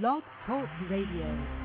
Blog Talk Radio.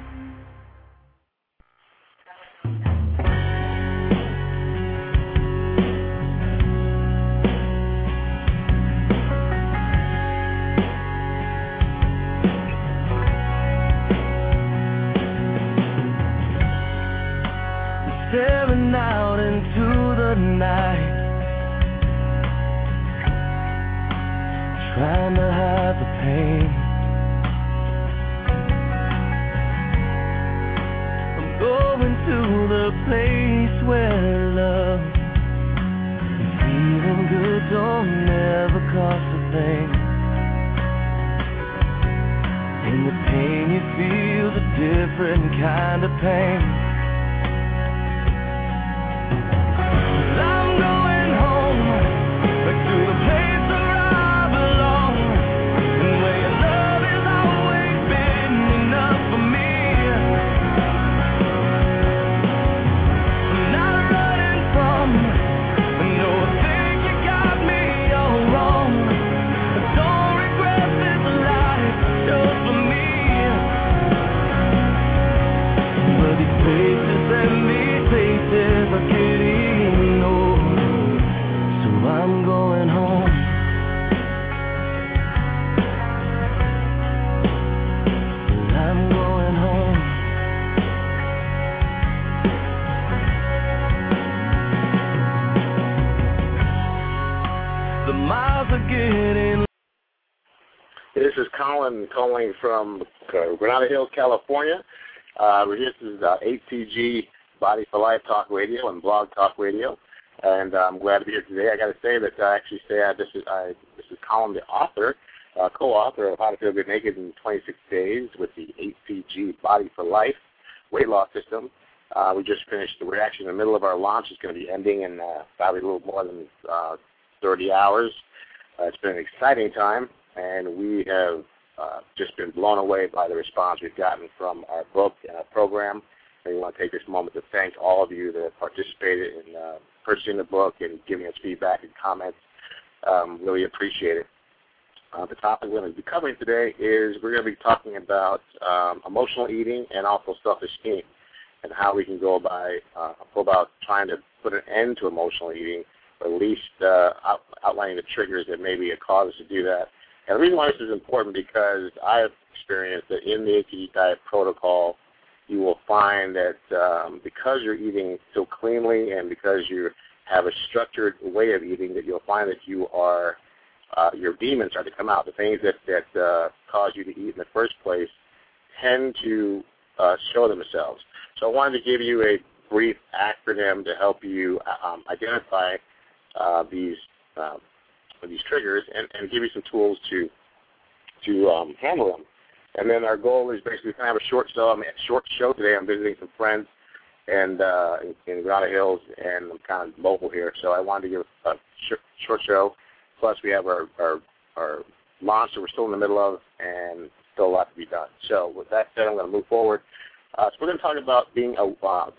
Kind of pain. Getting This is Colin calling from uh, Granada Hills, California. Uh, this is uh, HCG Body for Life Talk Radio and Blog Talk Radio, and uh, I'm glad to be here today. I got to say that I actually say uh, this is I, this is Colin, the author, uh, co-author of How to Feel Good Naked in 26 Days with the HCG Body for Life weight loss system. Uh, we just finished. We're actually in the middle of our launch. It's going to be ending in uh, probably a little more than uh, 30 hours. Uh, it's been an exciting time, and we have uh, just been blown away by the response we've gotten from our book and our program. And we want to take this moment to thank all of you that have participated in uh, purchasing the book and giving us feedback and comments. Um, really appreciate it. Uh, the topic we're going to be covering today is we're going to be talking about um, emotional eating and also self-esteem and how we can go by uh, go about trying to put an end to emotional eating, or at least uh, outlining the triggers that maybe cause us to do that. And the reason why this is important because I have experienced that in the HCG diet protocol, you will find that um, because you're eating so cleanly and because you have a structured way of eating, that you'll find that you are uh, your demons start to come out. The things that that uh, cause you to eat in the first place tend to uh, show themselves. So I wanted to give you a brief acronym to help you um, identify uh, these um, these triggers and, and give you some tools to to um, handle them. And then our goal is basically kind of have a short show. I'm a short show today. I'm visiting some friends and uh, in, Granada Hills, and I'm kind of local here, so I wanted to give a sh- short show. Plus, we have our, our our launch that we're still in the middle of, and still a lot to be done. So, with that said, I'm going to move forward. Uh, so we're going to talk about being uh,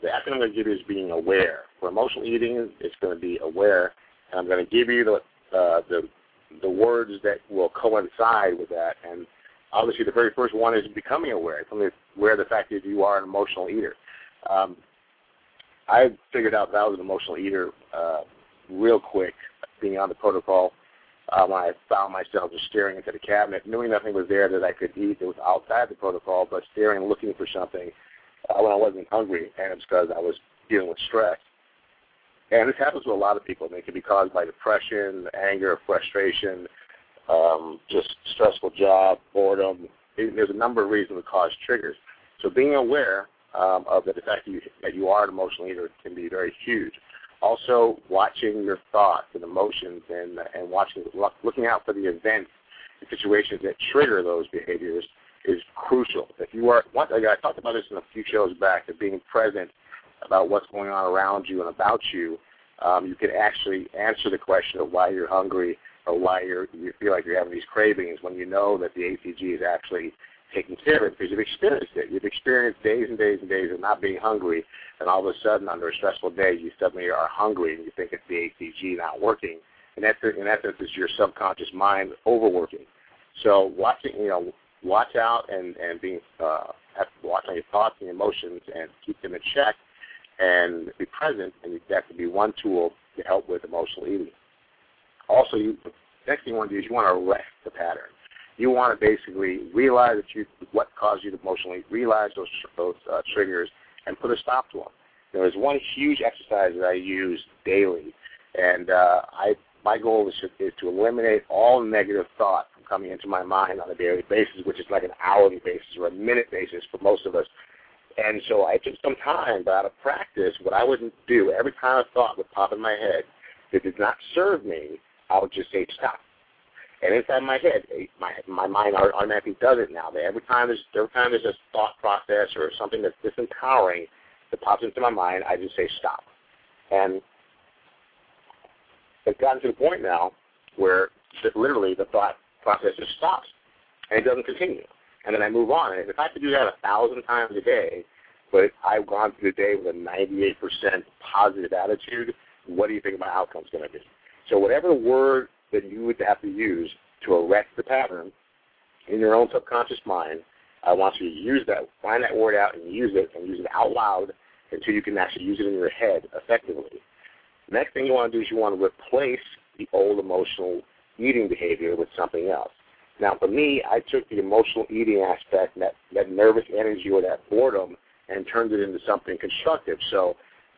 the acronym I'm going to give you is being aware. For emotional eating, it's going to be aware, and I'm going to give you the uh, the the words that will coincide with that. And obviously, the very first one is becoming aware. Becoming aware of the fact that you are an emotional eater. Um, I figured out that I was an emotional eater uh, real quick, being on the protocol. When I found myself just staring into the cabinet, knowing nothing was there that I could eat that was outside the protocol, but staring, looking for something uh, when I wasn't hungry, and it's because I was dealing with stress. And this happens to a lot of people. I mean, it can be caused by depression, anger, frustration, um, just stressful job, boredom. It, there's a number of reasons that cause triggers. So being aware um, of the fact that you, that you are an emotional eater can be very huge. Also, watching your thoughts and emotions and and watching looking out for the events and situations that trigger those behaviors is crucial. If you are, once I talked about this in a few shows back, that being present about what's going on around you and about you, um, you can actually answer the question of why you're hungry or why you're, you feel like you're having these cravings when you know that the HCG is actually taking care of it because you've experienced it. You've experienced days and days and days of not being hungry, and all of a sudden, under a stressful day, you suddenly are hungry and you think it's the HCG not working. And that's in essence is your subconscious mind overworking. So watching, you know, watch out and and being uh, have to watch on your thoughts and emotions and keep them in check and be present. And that could be one tool to help with emotional eating. Also, you, the next thing you want to do is you want to arrest the pattern. You want to basically realize that you what caused you to emotionally realize those those uh, triggers and put a stop to them. There is one huge exercise that I use daily, and uh, I my goal is to, is to eliminate all negative thought from coming into my mind on a daily basis, which is like an hourly basis or a minute basis for most of us. And so I took some time, but out of practice, what I would do every time a thought would pop in my head that did not serve me, I would just say stop. And inside my head, my my mind automatically does it now. That every time there's every time there's a thought process or something that's disempowering that pops into my mind, I just say stop. And it's gotten to the point now where literally the thought process just stops and it doesn't continue. And then I move on. And if I have to do that a thousand times a day, but I've gone through the day with a 98% positive attitude, what do you think my outcome's going to be? So whatever word that you would have to use to erect the pattern in your own subconscious mind, I want you to use that, find that word out and use it, and use it out loud until you can actually use it in your head effectively. Next thing you want to do is you want to replace the old emotional eating behavior with something else. Now, for me, I took the emotional eating aspect, that, that nervous energy or that boredom, and turned it into something constructive. So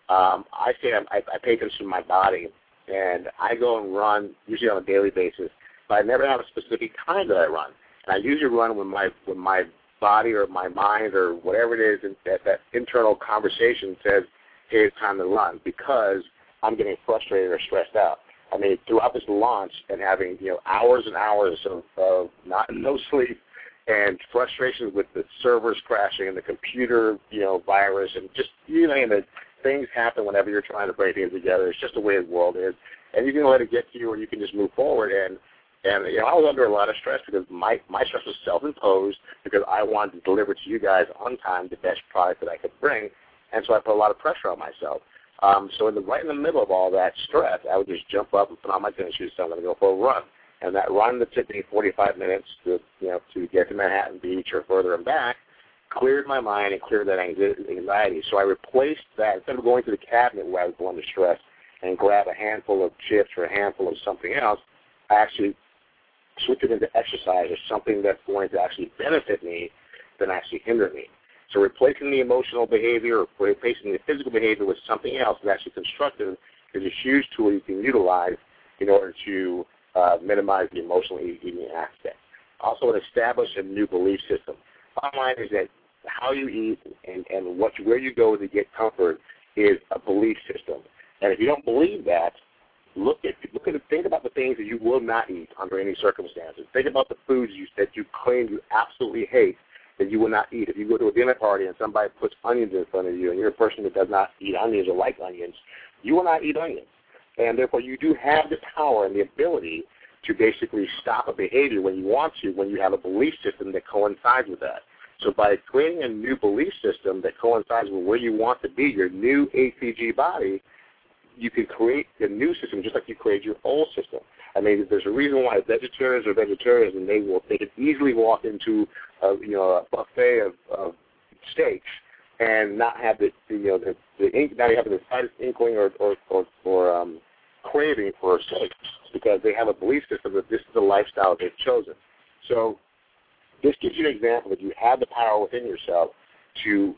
um, I say I, I pay attention to my body, and I go and run usually on a daily basis, but I never have a specific time that I run. And I usually run when my when my body or my mind or whatever it is that that internal conversation says, "Hey, it's time to run," because I'm getting frustrated or stressed out. I mean, throughout this launch and having you know hours and hours of, of not no sleep and frustrations with the servers crashing and the computer you know virus and just you know the things happen whenever you're trying to break things together. It's just the way the world is, and you can let it get to you, or you can just move forward. And and you know I was under a lot of stress because my my stress was self-imposed because I wanted to deliver to you guys on time the best product that I could bring, and so I put a lot of pressure on myself. Um, so in the right in the middle of all that stress, I would just jump up and put on my tennis shoes. So I'm going to go for a run, and that run that took me 45 minutes to you know to get to Manhattan Beach or further and back cleared my mind and cleared that anxiety. So I replaced that instead of going to the cabinet where I was going to stress and grab a handful of chips or a handful of something else. I actually switched it into exercise or something that's going to actually benefit me than actually hinder me. So replacing the emotional behavior or replacing the physical behavior with something else that's actually constructive is a huge tool you can utilize in order to uh, minimize the emotional eating aspect. Also, establish a new belief system. Bottom line is that how you eat and, and what where you go to get comfort is a belief system. And if you don't believe that, look at look at think about the things that you will not eat under any circumstances. Think about the foods you that you claim you absolutely hate that you will not eat. If you go to a dinner party and somebody puts onions in front of you and you're a person that does not eat onions or like onions, you will not eat onions. And therefore you do have the power and the ability to basically stop a behavior when you want to, when you have a belief system that coincides with that. So by creating a new belief system that coincides with where you want to be, your new HCG body, you can create a new system just like you created your old system. I mean, there's a reason why vegetarians are vegetarians, and they will they can easily walk into a you know a buffet of, of steaks and not have the, you know the, the ink, not have the slightest inkling or or or, or um, craving for a steak because they have a belief system that this is the lifestyle they've chosen. So this gives you an example that you have the power within yourself to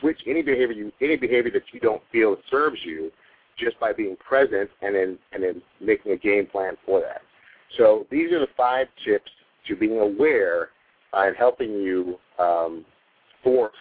switch any behavior you any behavior that you don't feel serves you just by being present and then and then making a game plan for that. So these are the five tips to being aware and helping you um, thwart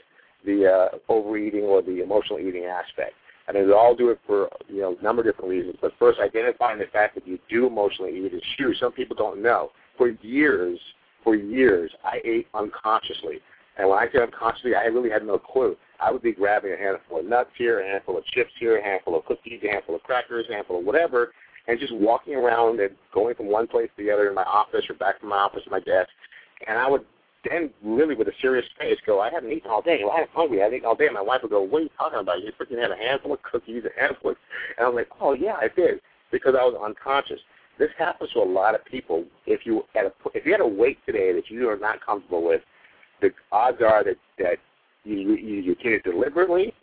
the uh, overeating or the emotional eating aspect. And they all do it for you know a number of different reasons. But first, identifying the fact that you do emotionally eat is huge. Some people don't know. For years, for years, I ate unconsciously. And when I say unconsciously, I really had no clue. I would be grabbing a handful of nuts here, a handful of chips here, a handful of cookies, a handful of crackers, a handful of whatever, and just walking around and going from one place to the other in my office or back from my office to my desk. And I would then really with a serious face go, I haven't eaten all day. Well, I'm hungry. I haven't eaten all day. And my wife would go, what are you talking about? You freaking had a handful of cookies, a handful of... And I'm like, oh, yeah, I did because I was unconscious. This happens to a lot of people. If you had a, if you had a weight today that you are not comfortable with, the odds are that that you you, you did it deliberately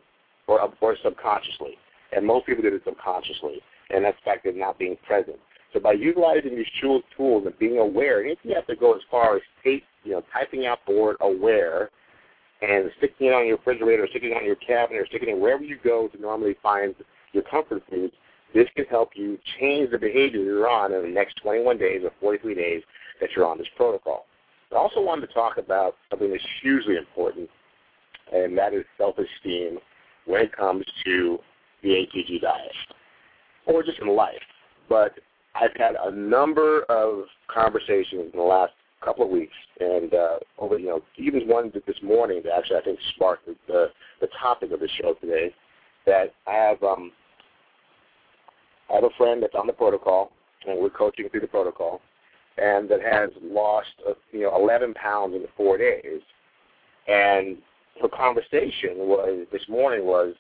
or or subconsciously, and most people did it subconsciously, and that's fact of not being present. So by utilizing these tools, tools and being aware, and if you have to go as far as tape, you know, typing out the word aware and sticking it on your refrigerator, or sticking it on your cabinet, or sticking it wherever you go to normally find your comfort foods, this can help you change the behavior you're on in the next 21 days or 43 days that you're on this protocol. I also wanted to talk about something that's hugely important, and that is self-esteem when it comes to the HCG diet, or just in life. But I've had a number of conversations in the last couple of weeks, and uh, over you know even one this morning that actually I think sparked the, the topic of the show today. That I have um, I have a friend that's on the protocol, and we're coaching through the protocol, and that has lost uh, you know 11 pounds in four days, and her conversation was this morning was,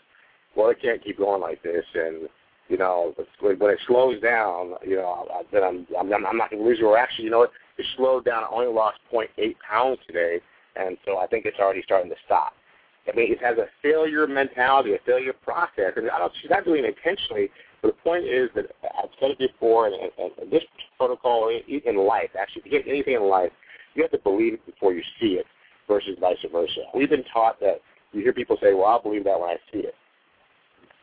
well, I can't keep going like this, and you know, when it slows down, you know, then I'm I'm, I'm not going to lose. Or actually, you know what? It slowed down. I only lost 0.8 pounds today, and so I think it's already starting to stop. I mean, it has a failure mentality, a failure process, and I don't, she's not doing it intentionally. But the point is that I've said it before, and, and, and this protocol in life, actually, to get anything in life, you have to believe it before you see it, versus vice versa. We've been taught that you hear people say, "Well, I'll believe that when I see it."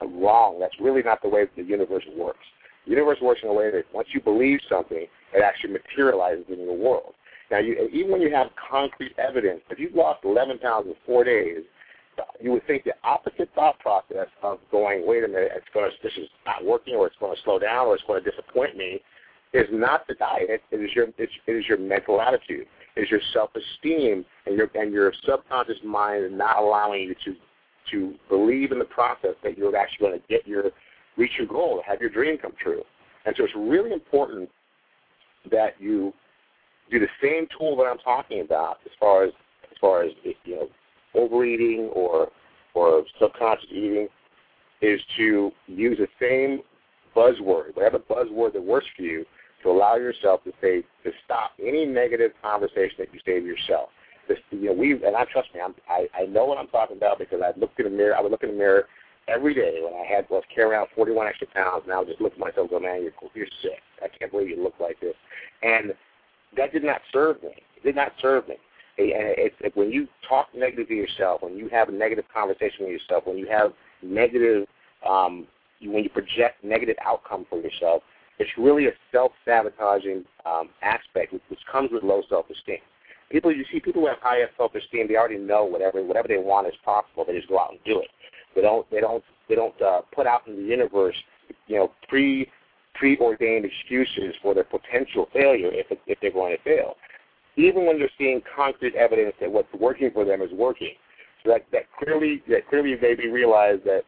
wrong. That's really not the way the universe works. The universe works in a way that once you believe something, it actually materializes in your world. Now, you, even when you have concrete evidence, if you've lost 11 pounds in four days, you would think the opposite thought process of going, wait a minute, it's going to, this is not working, or it's going to slow down, or it's going to disappoint me, is not the diet. It is your it's, it is your mental attitude. It is your self-esteem and your and your subconscious mind is not allowing you to to believe in the process that you're actually going to get your reach your goal, have your dream come true. And so it's really important that you do the same tool that I'm talking about as far as as far as you know overeating or or subconscious eating is to use the same buzzword, whatever buzzword that works for you, to allow yourself to say to stop any negative conversation that you say to yourself. This, you know, we and I trust me, I'm, I I know what I'm talking about because I looked in the mirror. I would look in the mirror every day when I had was carrying around 41 extra pounds, and I would just look at myself and go, "Man, you're you're sick. I can't believe you look like this." And that did not serve me. It did not serve me. And it's it, when you talk negative to yourself, when you have a negative conversation with yourself, when you have negative, um, when you project negative outcome for yourself, it's really a self-sabotaging um, aspect, which, which comes with low self-esteem. People, you see, people who have high self-esteem, they already know whatever whatever they want is possible. They just go out and do it. They don't they don't they don't uh, put out in the universe, you know, pre preordained excuses for their potential failure if if they're going to fail. Even when they're seeing concrete evidence that what's working for them is working, so that that clearly that clearly maybe realized that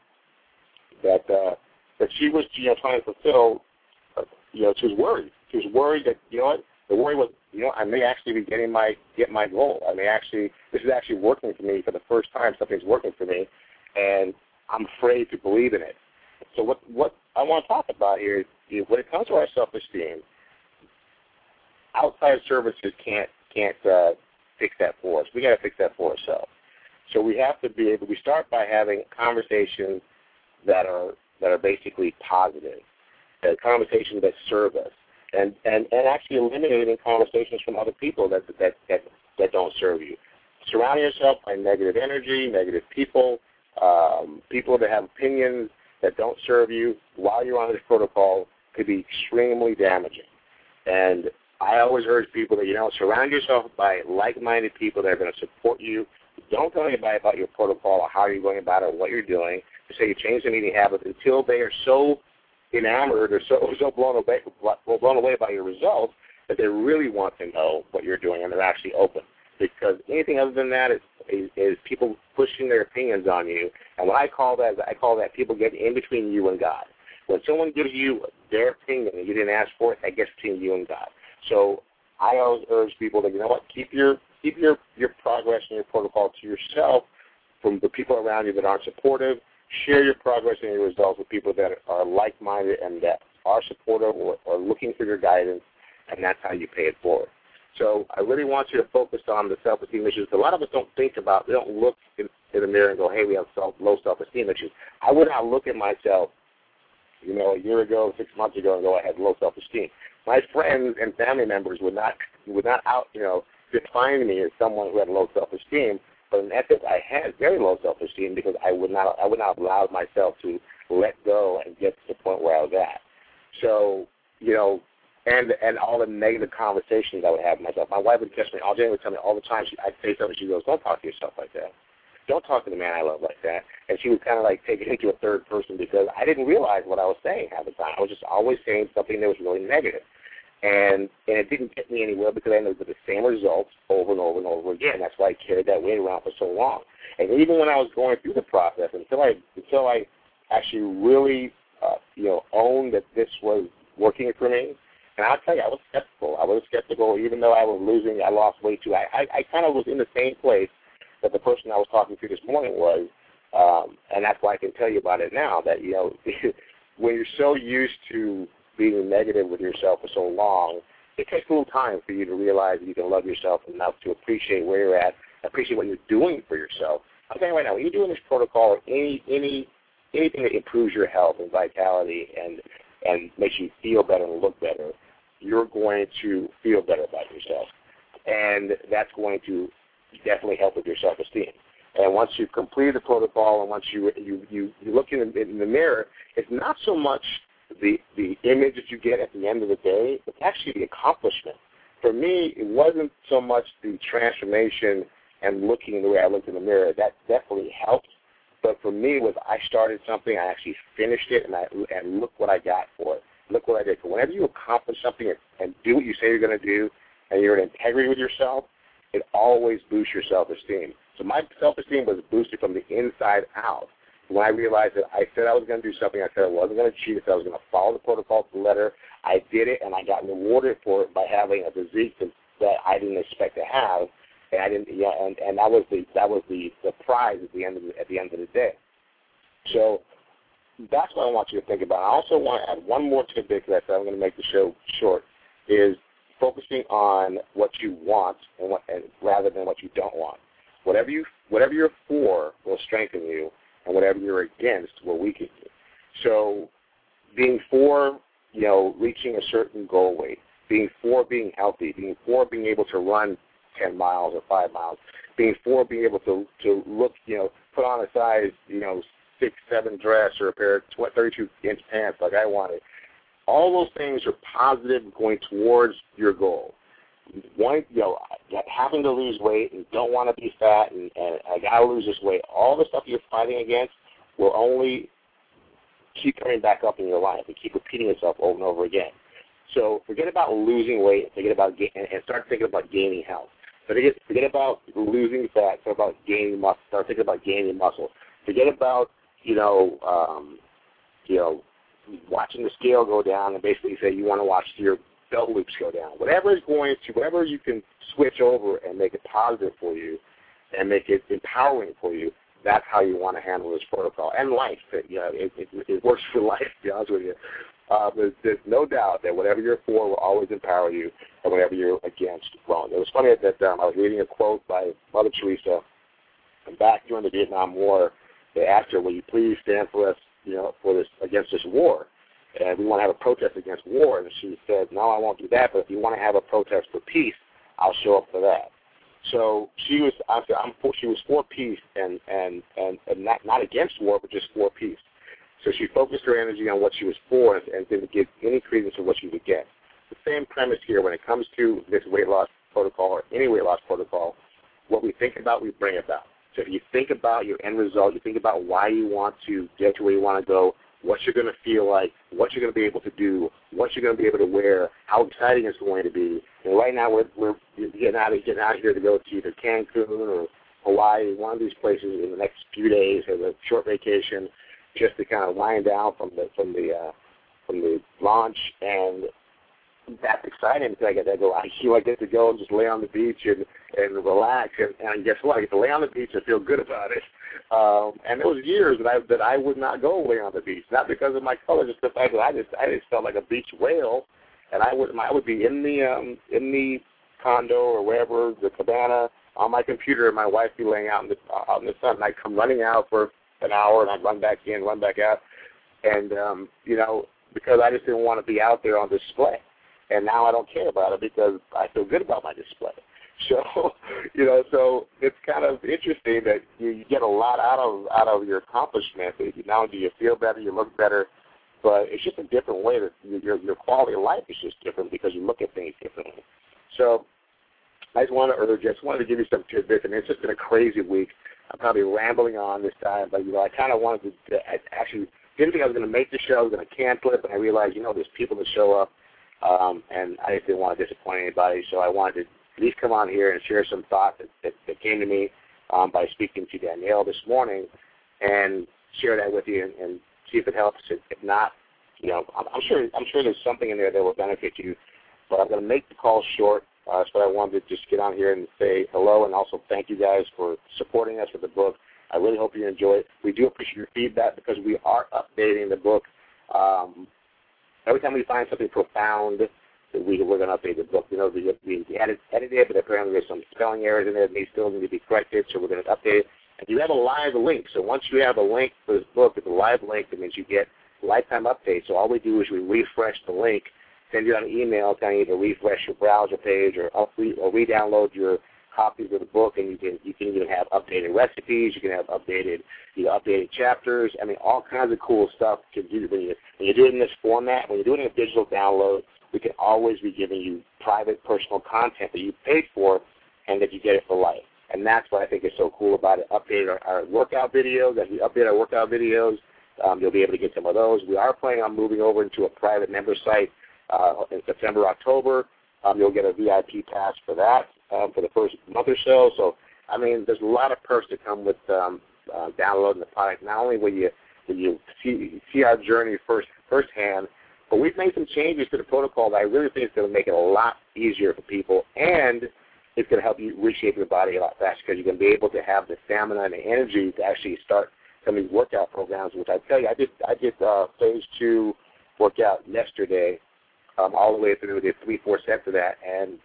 that uh, that she was you know trying to fulfill, uh, you know, she was worried. She was worried that you know what the worry was you know, I may actually be getting my get my goal. I may actually this is actually working for me for the first time. Something's working for me, and I'm afraid to believe in it. So what what I want to talk about here is, is when it comes to our self-esteem, outside services can't can't uh, fix that for us. We got to fix that for ourselves. So we have to be able. We start by having conversations that are that are basically positive, uh, conversations that serve us and, and, and actually eliminating conversations from other people that, that, that, that don't serve you. Surrounding yourself by negative energy, negative people, um, people that have opinions that don't serve you while you're on this protocol could be extremely damaging. And I always urge people that, you know, surround yourself by like-minded people that are going to support you. Don't tell anybody about your protocol or how you're going about it or what you're doing. To say you change the eating habits until they are so enamored or so so blown away blown away by your results that they really want to know what you're doing and they're actually open. Because anything other than that is, is is people pushing their opinions on you. And what I call that is I call that people getting in between you and God. When someone gives you their opinion and you didn't ask for it, that gets between you and God. So I always urge people that you know what, keep your keep your your progress and your protocol to yourself from the people around you that aren't supportive share your progress and your results with people that are like-minded and that are supportive or, or looking for your guidance, and that's how you pay it forward. So I really want you to focus on the self-esteem issues. A lot of us don't think about, they don't look in, in the mirror and go, hey, we have self, low self-esteem issues. I would not look at myself, you know, a year ago, six months ago, and go, I had low self-esteem. My friends and family members would not would not out, you know, define me as someone who had low self-esteem. But in essence, I had very low self-esteem because I would not I would not allow myself to let go and get to the point where I was at. So, you know, and and all the negative conversations I would have with myself. My wife would catch me. All Jane would tell me all the time. She, I'd say something. She goes, "Don't talk to yourself like that. Don't talk to the man I love like that." And she was kind of like taking it into a third person because I didn't realize what I was saying at the time. I was just always saying something that was really negative and and it didn't get me anywhere because I ended up with the same results over and over and over again. That's why I carried that weight around for so long. And even when I was going through the process, until I until I actually really uh, you know owned that this was working for me, and I'll tell you, I was skeptical. I was skeptical, even though I was losing. I lost weight too. I I, I kind of was in the same place that the person I was talking to this morning was, um, and that's why I can tell you about it now. That you know, when you're so used to being negative with yourself for so long, it takes a little time for you to realize that you can love yourself enough to appreciate where you're at, appreciate what you're doing for yourself. I'm saying right now, when you're doing this protocol or any any anything that improves your health and vitality and and makes you feel better and look better, you're going to feel better about yourself, and that's going to definitely help with your self-esteem. And once you've completed the protocol and once you you you, you look in the, in the mirror, it's not so much the the image that you get at the end of the day, it's actually the accomplishment. For me, it wasn't so much the transformation and looking the way I looked in the mirror. That definitely helped. But for me, was I started something, I actually finished it, and I and look what I got for it. Look what I did. Whenever you accomplish something and, and do what you say you're going to do, and you're in integrity with yourself, it always boosts your self-esteem. So my self-esteem was boosted from the inside out when I realized that I said I was going to do something, I said I wasn't going to cheat, I said I was going to follow the protocol to the letter. I did it, and I got rewarded for it by having a physique that I didn't expect to have, and I didn't. Yeah, and and that was the that was the the prize at the end of the, at the end of the day. So that's what I want you to think about. I also want to add one more tidbit because I said I'm going to make the show short. Is focusing on what you want and what, and rather than what you don't want. Whatever you whatever you're for will strengthen you and whatever you're against will weaken you. So being for, you know, reaching a certain goal weight, being for being healthy, being for being able to run 10 miles or 5 miles, being for being able to, to look, you know, put on a size, you know, 6, 7 dress or a pair of 32 inch pants like I wanted. All those things are positive going towards your goal. One, you know, having to lose weight and don't want to be fat and, and I got to lose this weight. All the stuff you're fighting against will only keep coming back up in your life and keep repeating itself over and over again. So forget about losing weight. Forget about ga- and, start thinking about gaining health. Forget forget about losing fat. Start about gaining muscle. Start thinking about gaining muscle. Forget about you know um, you know watching the scale go down and basically say you want to watch your belt loops go down. Whatever is going to, whatever you can switch over and make it positive for you and make it empowering for you, that's how you want to handle this protocol. And life, you know, it, it, it works for life, to be honest with you. Uh, there's, there's no doubt that whatever you're for will always empower you, and whatever you're against won't. It was funny that um, I was reading a quote by Mother Teresa, and back during the Vietnam War, they asked her, "Will you please stand for us, you know, for this against this war?" and we want to have a protest against war. And she said, no, I won't do that, but if you want to have a protest for peace, I'll show up for that. So she was, I said, I'm for, she was for peace and, and, and, and not, not against war, but just for peace. So she focused her energy on what she was for and, and didn't give any credence to what she would get. The same premise here when it comes to this weight loss protocol or any weight loss protocol, what we think about, we bring about. So if you think about your end result, you think about why you want to get to where you want to go, what you're going to feel like, what you're going to be able to do, what you're going to be able to wear, how exciting it's going to be. And right now we're we're getting out of getting out here to go to either Cancun or Hawaii, one of these places in the next few days as a short vacation, just to kind of wind down from the from the uh, from the launch. And that's exciting because I get to go. I feel I get to go and just lay on the beach and and relax. And, and guess what? I get to lay on the beach and feel good about it. Um, and there was years that I that I would not go lay on the beach, not because of my color, just the fact that I just I just felt like a beach whale, and I would I would be in the um, in the condo or wherever the cabana on my computer, and my wife be laying out in the out in the sun, and I'd come running out for an hour, and I'd run back in, run back out, and um, you know because I just didn't want to be out there on display and now I don't care about it because I feel good about my display. So, you know, so it's kind of interesting that you, you get a lot out of out of your accomplishment. Not only do you feel better, you look better, but it's just a different way that your your quality of life is just different because you look at things differently. So, I just want to urge. I just wanted to give you some tidbits. I mean, it's just been a crazy week. I'm probably rambling on this time, but you know, I kind of wanted to, to actually didn't think I was going to make the show. I was going to cancel it, but I realized, you know, there's people that show up um, and I just didn't want to disappoint anybody, so I wanted to at least come on here and share some thoughts that, that, that came to me um, by speaking to Danielle this morning, and share that with you and, and see if it helps. If, not, you know, I'm, I'm sure I'm sure there's something in there that will benefit you. But I'm going to make the call short. Uh, so I wanted to just get on here and say hello and also thank you guys for supporting us with the book. I really hope you enjoy it. We do appreciate your feedback because we are updating the book um, every time we find something profound, we, we're going to update the book. You know, we, we edit, edited it, but apparently there's some spelling errors in there that may still need to be corrected, so we're going to update it. And you have a live link. So once you have a link for this book, it's a live link. That means you get lifetime updates. So all we do is we refresh the link, send you an email telling you to refresh your browser page or up, or re-download your copies of the book, and you can you can even have updated recipes. You can have updated you know, updated chapters. I mean, all kinds of cool stuff to do when you when you do it in this format. When you do it in a digital download, we can always be giving you private, personal content that you paid for, and that you get it for life. And that's what I think is so cool about it. Update our, our workout videos. As we update our workout videos, um, you'll be able to get some of those. We are planning on moving over into a private member site uh, in September, October. Um, you'll get a VIP pass for that um, for the first month or so. So, I mean, there's a lot of perks that come with um, uh, downloading the product. Not only will you will you see see our journey first firsthand, but we've made some changes to the protocol that I really think is going to make it a lot easier for people, and it's going to help you reshape your body a lot faster because you're going to be able to have the stamina and the energy to actually start some of these workout programs. Which I tell you, I did I did uh, phase two workout yesterday, um, all the way through. Did three four sets of that, and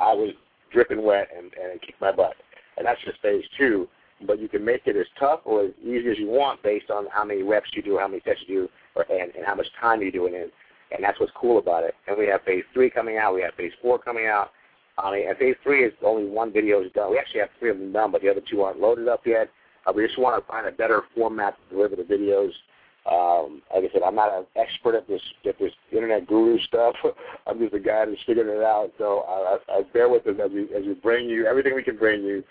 I was dripping wet and, and kicked my butt. And that's just phase two. But you can make it as tough or as easy as you want based on how many reps you do, how many sets you do, or, and, and how much time you're doing it. And that's what's cool about it. And we have phase three coming out. We have phase four coming out. I mean, and phase three is only one video is done. We actually have three of them done, but the other two aren't loaded up yet. Uh, we just want to find a better format to deliver the videos um, like I said, I'm not an expert at this at this internet guru stuff. I'm just a guy that's figuring it out. So I, I, I bear with us as we as we bring you everything we can bring you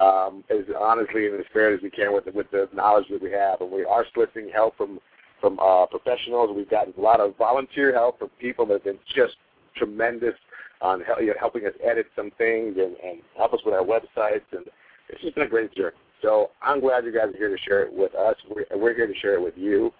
um, as honestly and as fair as we can with the, with the knowledge that we have. And we are soliciting help from from uh, professionals. We've gotten a lot of volunteer help from people that have been just tremendous on you know, helping us edit some things and, and help us with our websites. And it's just been a great journey. So I'm glad you guys are here to share it with us. We're, we're here to share it with you.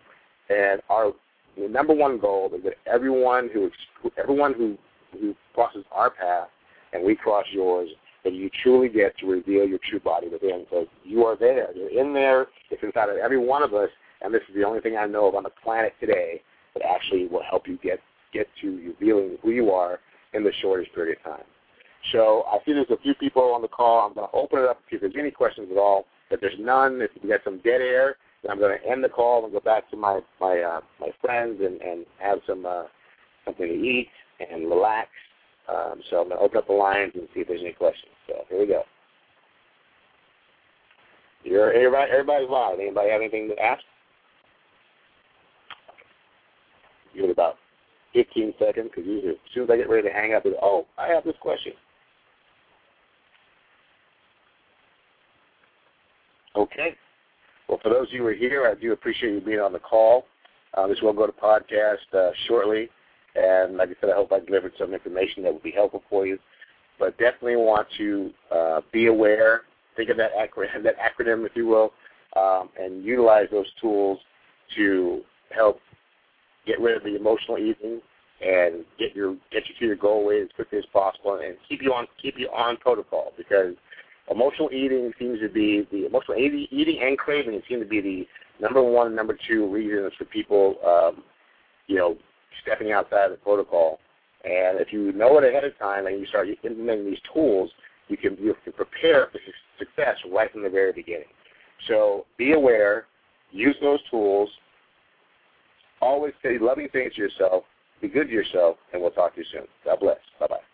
And our number one goal is that everyone who everyone who who crosses our path and we cross yours, that you truly get to reveal your true body within. Because you are there. You're in there. It's inside of every one of us. And this is the only thing I know of on the planet today that actually will help you get get to revealing who you are in the shortest period of time. So I see there's a few people on the call. I'm going to open it up to see if there's any questions at all. If there's none, if you got some dead air, I'm going to end the call and go back to my my uh, my friends and and have some uh, something to eat and relax. Um, so I'm going to open up the lines and see if there's any questions. So here we go. You're everybody everybody's live. Anybody have anything to ask? Give it about 15 seconds because usually as soon as I get ready to hang up, it's, oh, I have this question. Okay. For those of you who are here, I do appreciate you being on the call. Uh, this will go to podcast uh, shortly, and like I said, I hope I delivered some information that would be helpful for you. But definitely want to uh, be aware, think of that acronym, that acronym, if you will, um, and utilize those tools to help get rid of the emotional eating and get your get you to your goal weight as quickly as possible, and keep you on keep you on protocol because emotional eating seems to be the emotional eating, and craving seem to be the number one, number two reasons for people, um, you know, stepping outside of the protocol. And if you know it ahead of time and you start implementing these tools, you can you can prepare for success right from the very beginning. So be aware, use those tools. Always say loving things to yourself. Be good to yourself, and we'll talk to you soon. God bless. Bye bye.